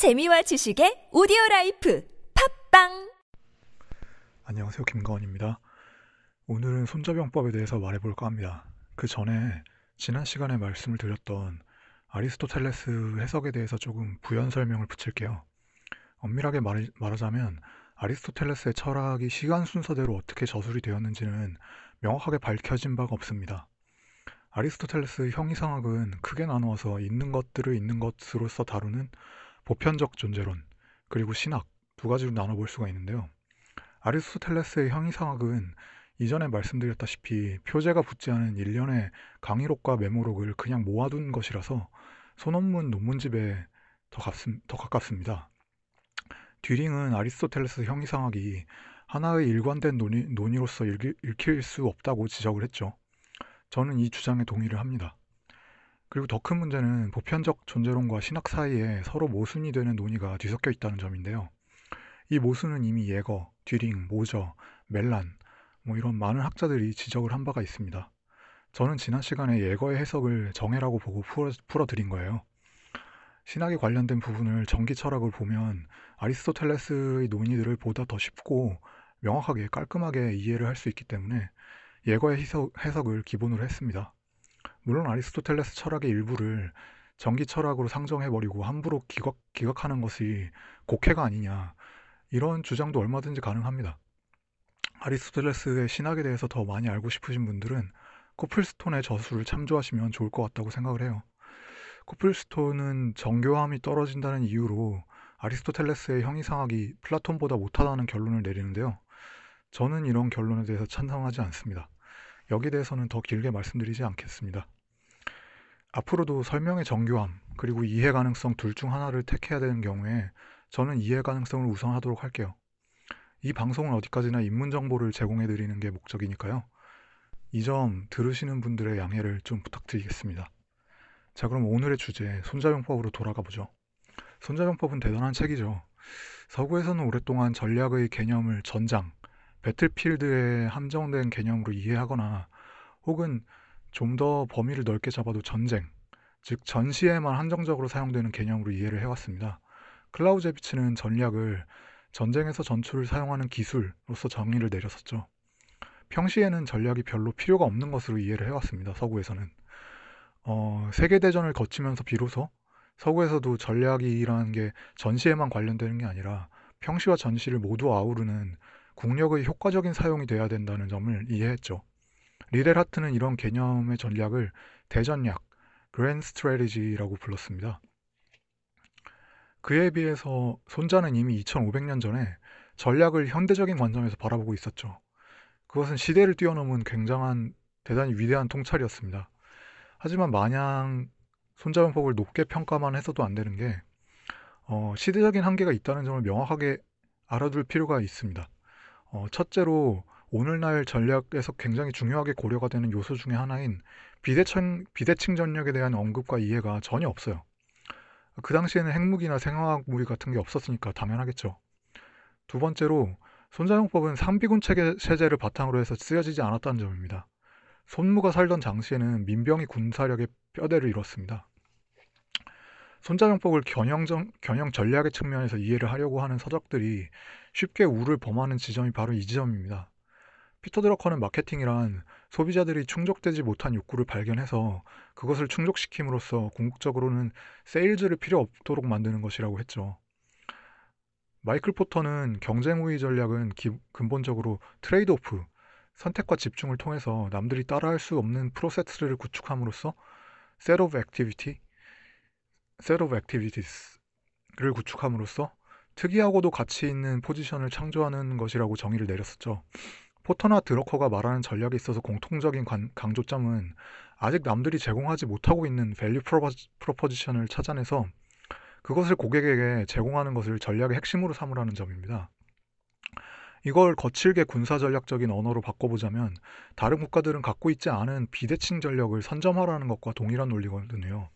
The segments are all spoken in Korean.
재미와 지식의 오디오 life 팟빵 안녕하세요. 김가원입니다. 오늘은 손자병법에 대해서 말해 볼까 합니다. 그 전에 지난 시간에 말씀을 드렸던 아리스토텔레스 해석에 대해서 조금 부연 설명을 붙일게요. 엄밀하게 말, 말하자면 아리스토텔레스의 철학이 시간 순서대로 어떻게 저술이 되었는지는 명확하게 밝혀진 바가 없습니다. 아리스토텔레스의 형이상학은 크게 나누어서 있는 것들을 있는 것으로서 다루는 보편적 존재론 그리고 신학 두 가지로 나눠볼 수가 있는데요. 아리스토텔레스의 형이상학은 이전에 말씀드렸다시피 표제가 붙지 않은 일련의 강의록과 메모록을 그냥 모아둔 것이라서 소논문 논문집에 더, 값, 더 가깝습니다. 듀링은 아리스토텔레스 형이상학이 하나의 일관된 논의, 논의로서 읽, 읽힐 수 없다고 지적을 했죠. 저는 이 주장에 동의를 합니다. 그리고 더 큰 문제는 보편적 존재론과 신학 사이에 서로 모순이 되는 논의가 뒤섞여 있다는 점인데요. 이 모순은 이미 예거, 듀링, 모저, 멜란 뭐 이런 많은 학자들이 지적을 한 바가 있습니다. 저는 지난 시간에 예거의 해석을 정해라고 보고 풀어, 풀어 드린 거예요. 신학에 관련된 부분을 전기 철학을 보면 아리스토텔레스의 논의들을 보다 더 쉽고 명확하게 깔끔하게 이해를 할 수 있기 때문에 예거의 해석, 해석을 기본으로 했습니다. 물론 아리스토텔레스 철학의 일부를 전기 철학으로 상정해버리고 함부로 기각, 기각하는 것이 곡해가 아니냐 이런 주장도 얼마든지 가능합니다. 아리스토텔레스의 신학에 대해서 더 많이 알고 싶으신 분들은 코플스톤의 저술을 참조하시면 좋을 것 같다고 생각을 해요. 코플스톤은 정교함이 떨어진다는 이유로 아리스토텔레스의 형이상학이 플라톤보다 못하다는 결론을 내리는데요. 저는 이런 결론에 대해서 찬성하지 않습니다. 여기에 대해서는 더 길게 말씀드리지 않겠습니다. 앞으로도 설명의 정교함 그리고 이해 가능성 둘 중 하나를 택해야 되는 경우에 저는 이해 가능성을 우선하도록 할게요. 이 방송은 어디까지나 입문 정보를 제공해 드리는 게 목적이니까요. 이 점 들으시는 분들의 양해를 좀 부탁드리겠습니다. 자, 그럼 오늘의 주제 손자병법으로 돌아가 보죠. 손자병법은 대단한 책이죠. 서구에서는 오랫동안 전략의 개념을 전장, 배틀필드에 함정된 개념으로 이해하거나 혹은 좀 더 범위를 넓게 잡아도 전쟁, 즉 전시에만 한정적으로 사용되는 개념으로 이해를 해왔습니다. 클라우제비치는 전략을 전쟁에서 전투를 사용하는 기술로서 정의를 내렸었죠. 평시에는 전략이 별로 필요가 없는 것으로 이해를 해왔습니다. 서구에서는. 어, 세계대전을 거치면서 비로소 서구에서도 전략이라는 게 전시에만 관련되는 게 아니라 평시와 전시를 모두 아우르는 국력의 효과적인 사용이 돼야 된다는 점을 이해했죠. 리델 하트는 이런 개념의 전략을 대전략, 그랜 스트레리지라고 불렀습니다. 그에 비해서 손자는 이미 2500년 전에 전략을 현대적인 관점에서 바라보고 있었죠. 그것은 시대를 뛰어넘은 굉장한 대단히 위대한 통찰이었습니다. 하지만 마냥 손자병법을 높게 평가만 해서도 안 되는 게 어, 시대적인 한계가 있다는 점을 명확하게 알아둘 필요가 있습니다. 어, 첫째로 오늘날 전략에서 굉장히 중요하게 고려가 되는 요소 중의 하나인 비대칭, 비대칭 전력에 대한 언급과 이해가 전혀 없어요. 그 당시에는 핵무기나 생화학 무기 같은 게 없었으니까 당연하겠죠. 두 번째로 손자용법은 상비군 체계 세제를 바탕으로 해서 쓰여지지 않았다는 점입니다. 손무가 살던 당시에는 민병이 군사력의 뼈대를 이뤘습니다. 손자병법을 경영, 경영 전략의 측면에서 이해를 하려고 하는 서적들이 쉽게 우를 범하는 지점이 바로 이 지점입니다. 피터 드러커는 마케팅이란 소비자들이 충족되지 못한 욕구를 발견해서 그것을 충족시킴으로써 궁극적으로는 세일즈를 필요 없도록 만드는 것이라고 했죠. 마이클 포터는 경쟁 우위 전략은 기, 근본적으로 trade off, 선택과 집중을 통해서 남들이 따라할 수 없는 프로세스를 구축함으로써 set of activity, set of activities를 구축함으로써 특이하고도 가치 있는 포지션을 창조하는 것이라고 정의를 내렸었죠. 포터나 드러커가 말하는 전략에 있어서 공통적인 관, 강조점은 아직 남들이 제공하지 못하고 있는 value proposition을 찾아내서 그것을 고객에게 제공하는 것을 전략의 핵심으로 삼으라는 점입니다. 이걸 거칠게 군사 전략적인 언어로 바꿔보자면 다른 국가들은 갖고 있지 않은 비대칭 전력을 선점하라는 것과 동일한 논리거든요.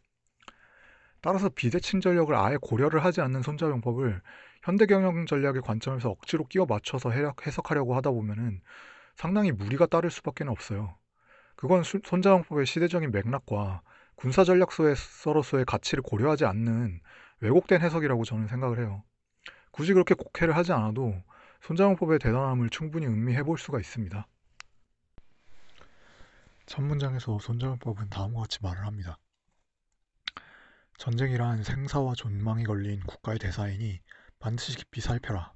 따라서 비대칭 전력을 아예 고려를 하지 않는 손자병법을 현대 경영 전략의 관점에서 억지로 끼워 맞춰서 해석하려고 하다 보면은 상당히 무리가 따를 수밖에 없어요. 그건 손자병법의 시대적인 맥락과 군사 전략서로서의 가치를 고려하지 않는 왜곡된 해석이라고 저는 생각을 해요. 굳이 그렇게 곡해를 하지 않아도 손자병법의 대단함을 충분히 음미해 볼 수가 있습니다. 첫 문장에서 손자병법은 다음과 같이 말을 합니다. 전쟁이란 생사와 존망이 걸린 국가의 대사이니 반드시 깊이 살펴라.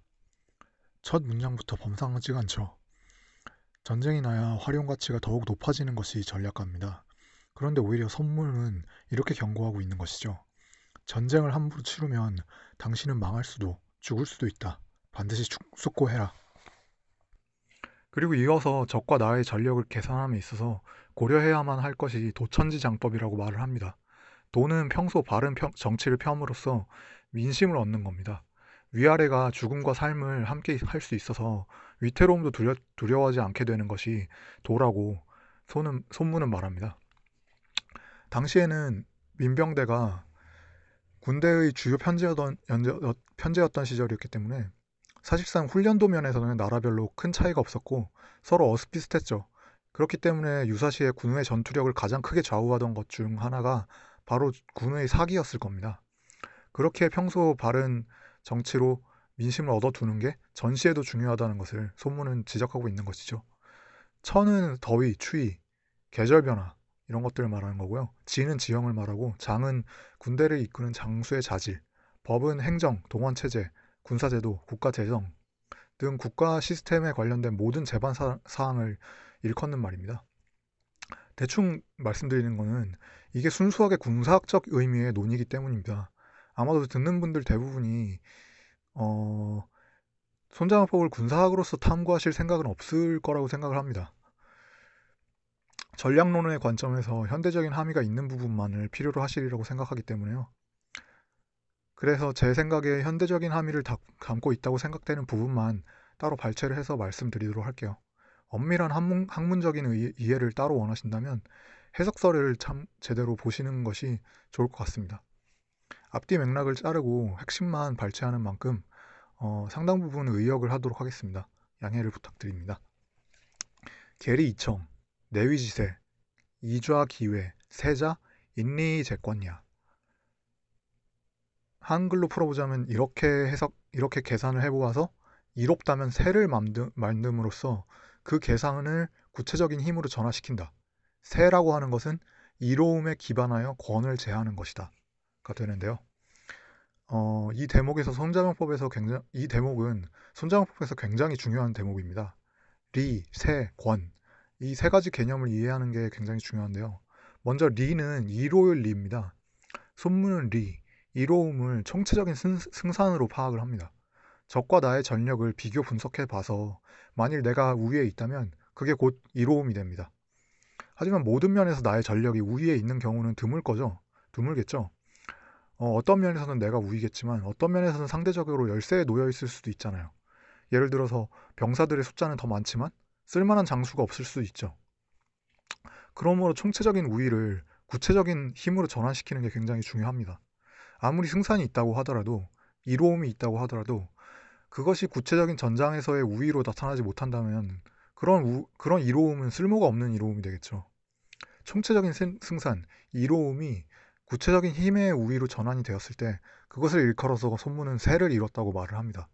첫 문장부터 범상하지가 않죠. 전쟁이 나야 활용 가치가 더욱 높아지는 것이 전략가입니다. 그런데 오히려 선물은 이렇게 경고하고 있는 것이죠. 전쟁을 함부로 치르면 당신은 망할 수도 죽을 수도 있다. 반드시 숙고해라. 그리고 이어서 적과 나의 전력을 계산함에 있어서 고려해야만 할 것이 도천지장법이라고 말을 합니다. 도는 평소 바른 평, 정치를 펴함으로써 민심을 얻는 겁니다. 위아래가 죽음과 삶을 함께 할 수 있어서 위태로움도 두려, 두려워하지 않게 되는 것이 도라고 소는, 손문은 말합니다. 당시에는 민병대가 군대의 주요 편제였던, 편제였던 시절이었기 때문에 사실상 훈련도 면에서는 나라별로 큰 차이가 없었고 서로 어스비슷했죠. 그렇기 때문에 유사시에 군의 전투력을 가장 크게 좌우하던 것 중 하나가 바로 군의 사기였을 겁니다. 그렇게 평소 바른 정치로 민심을 얻어두는 게 전시에도 중요하다는 것을 소문은 지적하고 있는 것이죠. 천은 더위, 추위, 계절 변화 이런 것들을 말하는 거고요. 지는 지형을 말하고 장은 군대를 이끄는 장수의 자질, 법은 행정, 동원 체제, 군사 제도, 국가 재정 등 국가 시스템에 관련된 모든 재반 사항을 일컫는 말입니다. 대충 말씀드리는 것은 이게 순수하게 군사학적 의미의 논의이기 때문입니다. 아마도 듣는 분들 대부분이 어, 손장화법을 군사학으로서 탐구하실 생각은 없을 거라고 생각을 합니다. 전략론의 관점에서 현대적인 함의가 있는 부분만을 필요로 하시리라고 생각하기 때문에요. 그래서 제 생각에 현대적인 함의를 담고 있다고 생각되는 부분만 따로 발췌를 해서 말씀드리도록 할게요. 엄밀한 학문, 의, 이해를 따로 원하신다면 해석서를 참 제대로 보시는 것이 좋을 것 같습니다. 앞뒤 맥락을 자르고 핵심만 발췌하는 만큼 어, 상당 부분 의역을 하도록 하겠습니다. 양해를 부탁드립니다. 계리 이청, 내위지세, 이좌 기회, 세자, 인리 재권야 한글로 풀어보자면 이렇게 해석, 이렇게 계산을 해보아서 이롭다면 세를 만듦으로써 그 계산을 구체적인 힘으로 전환시킨다. 세라고 하는 것은 이로움에 기반하여 권을 제하는 것이다. 가 되는데요. 어, 이 대목에서 손자병법에서 굉장히 이 대목은 손자병법에서 굉장히 중요한 대목입니다. 리, 세, 권. 이 세 가지 개념을 이해하는 게 굉장히 중요한데요. 먼저 리는 이로울 리입니다. 손무는 리, 이로움을 총체적인 승 산으로 파악을 합니다. 적과 나의 전력을 비교 분석해 봐서 만일 내가 우위에 있다면 그게 곧 이로움이 됩니다. 하지만 모든 면에서 나의 전력이 우위에 있는 경우는 드물 거죠. 드물겠죠. 어, 떤 면에서는 내가 우위겠지만 어떤 면에서는 상대적으로 열세에 놓여 있을 수도 있잖아요. 예를 들어서 병사들의 숫자는 더 많지만 쓸만한 장수가 없을 수 있죠. 그러므로 총체적인 우위를 구체적인 힘으로 전환시키는 게 굉장히 중요합니다. 아무리 승산이 있다고 하더라도 이로움이 있다고 하더라도 그것이 구체적인 전장에서의 우위로 나타나지 못한다면 그런 우, 그런 이로움은 쓸모가 없는 이로움이 되겠죠. 총체적인 승산, 이로움이 구체적인 힘의 우위로 전환이 되었을 때 그것을 일컬어서 손문은 세를 이뤘다고 말을 합니다.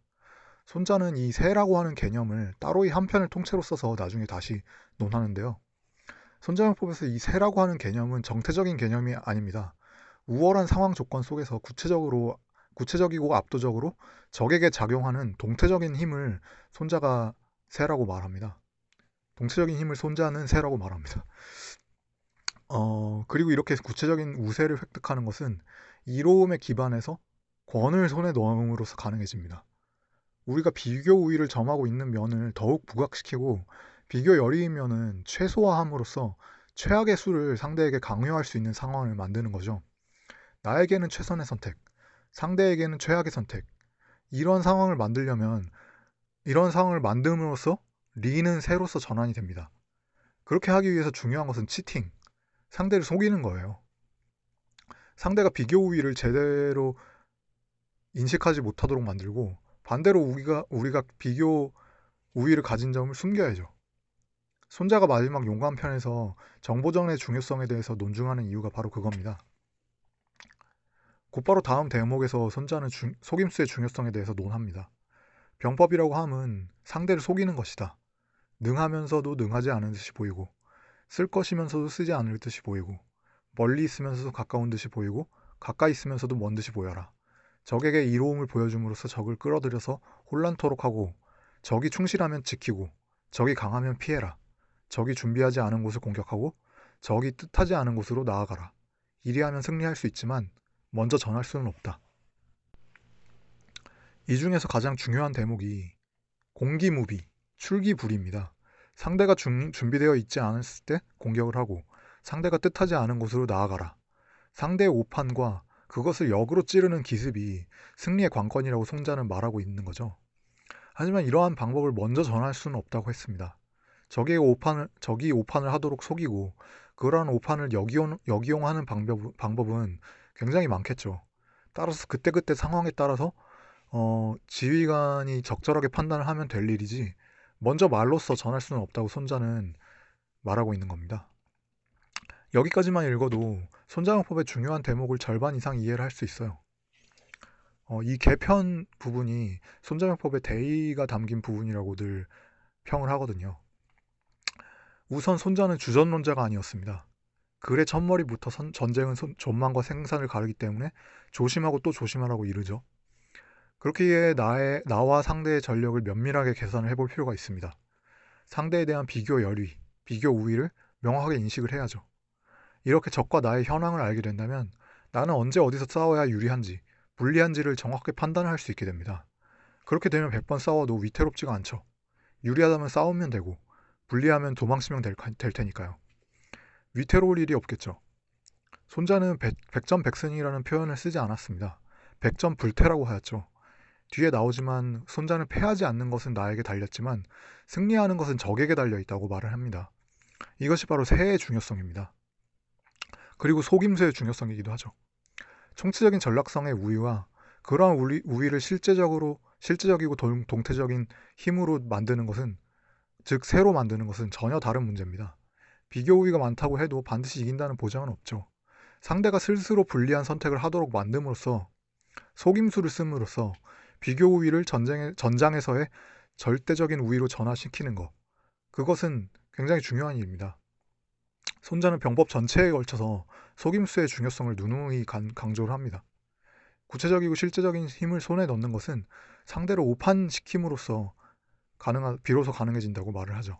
손자는 이 세라고 하는 개념을 따로의 한 편을 통째로 써서 나중에 다시 논하는데요. 손자용법에서 이 세라고 하는 개념은 정태적인 개념이 아닙니다. 우월한 상황 조건 속에서 구체적으로 구체적이고 압도적으로 적에게 작용하는 동태적인 힘을 손자가 세라고 말합니다. 동체적인 힘을 손자는 세라고 말합니다. 어, 그리고 이렇게 구체적인 우세를 획득하는 것은 이로움에 기반해서 권을 손에 넣음으로써 가능해집니다. 우리가 비교 우위를 점하고 있는 면을 더욱 부각시키고 비교 열의인 면은 최소화함으로써 최악의 수를 상대에게 강요할 수 있는 상황을 만드는 거죠. 나에게는 최선의 선택, 상대에게는 최악의 선택. 이런 상황을 만들려면 이런 상황을 만듦으로써 리는 새로서 전환이 됩니다. 그렇게 하기 위해서 중요한 것은 치팅, 상대를 속이는 거예요. 상대가 비교 우위를 제대로 인식하지 못하도록 만들고 반대로 우리가 우리가 비교 우위를 가진 점을 숨겨야죠. 손자가 마지막 용감 편에서 정보전의 중요성에 대해서 논중하는 이유가 바로 그겁니다. 곧바로 다음 대목에서 손자는 중, 속임수의 중요성에 대해서 논합니다. 병법이라고 함은 상대를 속이는 것이다. 능하면서도 능하지 않은 듯이 보이고 쓸 것이면서도 쓰지 않을 듯이 보이고 멀리 있으면서도 가까운 듯이 보이고 가까이 있으면서도 먼 듯이 보여라. 적에게 이로움을 보여줌으로써 적을 끌어들여서 혼란토록 하고 적이 충실하면 지키고 적이 강하면 피해라. 적이 준비하지 않은 곳을 공격하고 적이 뜻하지 않은 곳으로 나아가라. 이리하면 승리할 수 있지만 먼저 전할 수는 없다. 이 중에서 가장 중요한 대목이 공기무비, 출기불입니다. 상대가 중, 준비되어 있지 않았을 때 공격을 하고 상대가 뜻하지 않은 곳으로 나아가라. 상대의 오판과 그것을 역으로 찌르는 기습이 승리의 관건이라고 송자는 말하고 있는 거죠. 하지만 이러한 방법을 먼저 전할 수는 없다고 했습니다. 적의 오판을, 적이 오판을 하도록 속이고 그러한 오판을 역이용, 역이용하는 방법, 방법은 굉장히 많겠죠. 따라서 그때그때 상황에 따라서 어, 지휘관이 적절하게 판단을 하면 될 일이지 먼저 말로써 전할 수는 없다고 손자는 말하고 있는 겁니다. 여기까지만 읽어도 손자용법의 중요한 대목을 절반 이상 이해를 할 수 있어요. 어, 이 개편 부분이 손자용법의 대의가 담긴 부분이라고들 평을 하거든요. 우선 손자는 주전론자가 아니었습니다. 글의 첫머리부터 선, 전쟁은 손, 존망과 생산을 가르기 때문에 조심하고 또 조심하라고 이르죠. 그렇기에 나의, 나와 상대의 전력을 면밀하게 계산을 해볼 필요가 있습니다. 상대에 대한 비교 열위, 비교 우위를 명확하게 인식을 해야죠. 이렇게 적과 나의 현황을 알게 된다면 나는 언제 어디서 싸워야 유리한지, 불리한지를 정확하게 판단을 할수 있게 됩니다. 그렇게 되면 100번 싸워도 위태롭지가 않죠. 유리하다면 싸우면 되고, 불리하면 도망치면 될, 될 테니까요. 위태로울 일이 없겠죠. 손자는 백, 백전백승이라는 표현을 쓰지 않았습니다. 백전불태라고 하였죠. 뒤에 나오지만 손자는 패하지 않는 것은 나에게 달렸지만 승리하는 것은 적에게 달려 있다고 말을 합니다. 이것이 바로 새의 중요성입니다. 그리고 속임수의 중요성이기도 하죠. 총체적인 전략성의 우위와 그러한 우위, 우위 를 실제적으로 실제적이고 동, 동태적인 힘으로 만드는 것은 즉 새로 만드는 것은 전혀 다른 문제입니다. 비교 우위가 많다고 해도 반드시 이긴다는 보장은 없죠. 상대가 스스로 불리한 선택을 하도록 만듦으로써 속임수를 씀으로써 비교 우위를 전쟁에, 전장에서의 절대적인 우위로 전환시키는 것. 그것은 굉장히 중요한 일입니다. 손자는 병법 전체에 걸쳐서 속임수의 중요성을 누누이 강조를 합니다. 구체적이고 실제적인 힘을 손에 넣는 것은 상대를 오판시킴으로써 가능하, 비로소 가능해진다고 말을 하죠.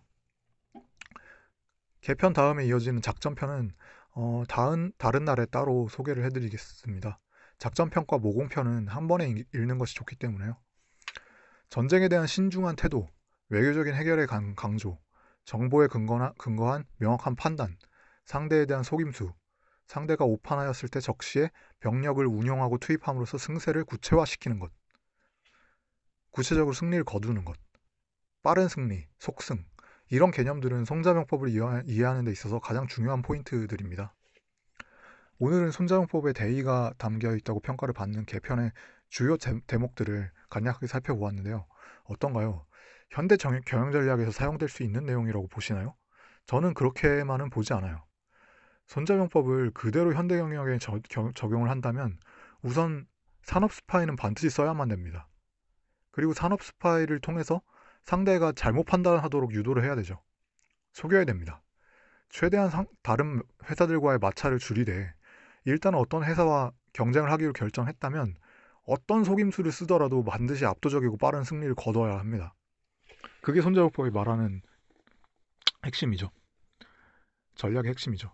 개편 다음에 이어지는 작전편은 어, 다른, 다른 날에 따로 소개를 해드리겠습니다. 작전편과 모공편은 한 번에 읽는 것이 좋기 때문에요. 전쟁에 대한 신중한 태도, 외교적인 해결의 강조, 정보에 근거한 명확한 판단, 상대에 대한 속임수, 상대가 오판하였을 때 적시에 병력을 운용하고 투입함으로써 승세를 구체화시키는 것, 구체적으로 승리를 거두는 것, 빠른 승리, 속승, 이런 개념들은 성자병법을 이해하는 데 있어서 가장 중요한 포인트들입니다. 오늘은 손자용법의 대의가 담겨 있다고 평가를 받는 개편의 주요 제, 대목들을 간략하게 살펴보았는데요. 어떤가요? 현대 정, 경영 전략에서 사용될 수 있는 내용이라고 보시나요? 저는 그렇게만은 보지 않아요. 손자용법을 그대로 현대 경영에 저, 겨, 적용을 한다면 우선 산업 스파이는 반드시 써야만 됩니다. 그리고 산업 스파이를 통해서 상대가 잘못 판단하도록 유도를 해야 되죠. 속여야 됩니다. 최대한 상, 다른 회사들과의 마찰을 줄이되 일단 어떤 회사와 경쟁을 하기로 결정했다면 어떤 속임수를 쓰더라도 반드시 압도적이고 빠른 승리를 거둬야 합니다. 그게 손자국법이 말하는 핵심이죠. 전략의 핵심이죠.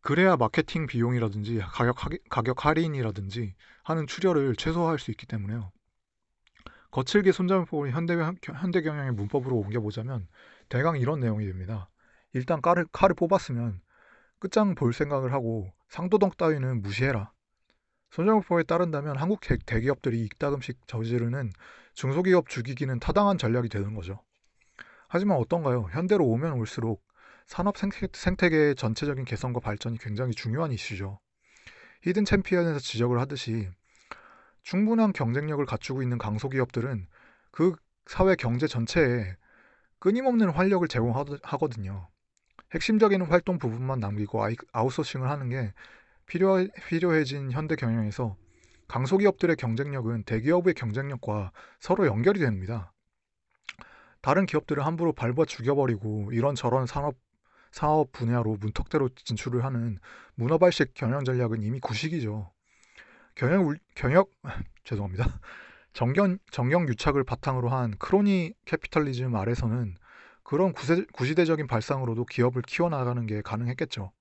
그래야 마케팅 비용이라든지 가격, 가격 할인이라든지 하는 출혈을 최소화할 수 있기 때문에요. 거칠게 손자문법을 현대, 현대 경영의 문법으로 옮겨보자면 대강 이런 내용이 됩니다. 일단 칼을, 칼을 뽑았으면 끝장 볼 생각을 하고 상도덕 따위는 무시해라. 손정법에 따른다면 한국 대, 기업들이 이따금씩 저지르는 중소기업 죽이기는 타당한 전략이 되는 거죠. 하지만 어떤가요? 현대로 오면 올수록 산업 생태, 생태계 의 전체적인 개선과 발전이 굉장히 중요한 이슈죠. Hidden Champion에서 지적을 하듯이 충분한 경쟁력을 갖추고 있는 강소기업들은 그 사회 경제 전체에 끊임없는 활력을 제공하거든요. 핵심적인 활동 부분만 남기고 아웃소싱을 하는 게 필요, 필요해진 현대 경영에서 강소기업들의 경쟁력은 대기업의 경쟁력과 서로 연결이 됩니다. 다른 기업들을 함부로 밟아 죽여버리고 이런저런 산업 사업 분야로 무턱대고 진출을 하는 문어발식 경영 전략은 이미 구식이죠. 경영 경역 죄송합니다. 정경 정경 유착을 바탕으로 한 crony capitalism 아래서는 그런 구세, 구시대적인 발상으로도 기업을 키워나가는 게 가능했겠죠.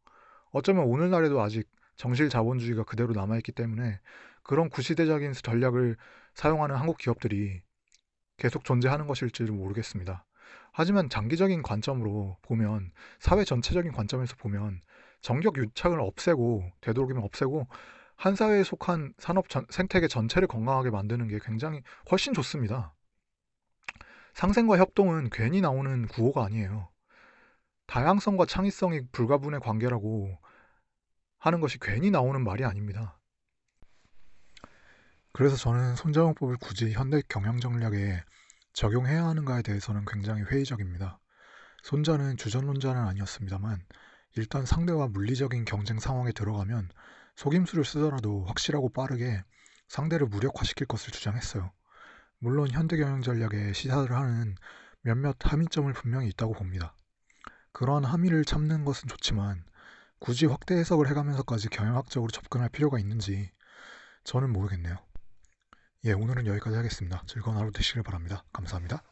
어쩌면 오늘날에도 아직 정실 자본주의가 그대로 남아있기 때문에 그런 구시대적인 전략을 사용하는 한국 기업들이 계속 존재하는 것일지도 모르겠습니다. 하지만 장기적인 관점으로 보면 사회 전체적인 관점에서 보면 정격 유착을 없애고 되도록이면 없애고 한 사회에 속한 산업 전, 생태계 전체를 건강하게 만드는 게 굉장히 훨씬 좋습니다. 상생과 협동은 괜히 나오는 구호가 아니에요. 다양성과 창의성이 불가분의 관계라고 하는 것이 괜히 나오는 말이 아닙니다. 그래서 저는 손자용법을 굳이 현대 경영 전략에 적용해야 하는가에 대해서는 굉장히 회의적입니다. 손자는 주전론자는 아니었습니다만 일단 상대와 물리적인 경쟁 상황에 들어가면 속임수를 쓰더라도 확실하고 빠르게 상대를 무력화시킬 것을 주장했어요. 물론 현대 경영 전략에 시사를 하는 몇몇 함의점을 분명히 있다고 봅니다. 그러한 함의를 참는 것은 좋지만 굳이 확대 해석을 해가면서까지 경영학적으로 접근할 필요가 있는지 저는 모르겠네요. 예, 오늘은 여기까지 하겠습니다. 즐거운 하루 되시길 바랍니다. 감사합니다.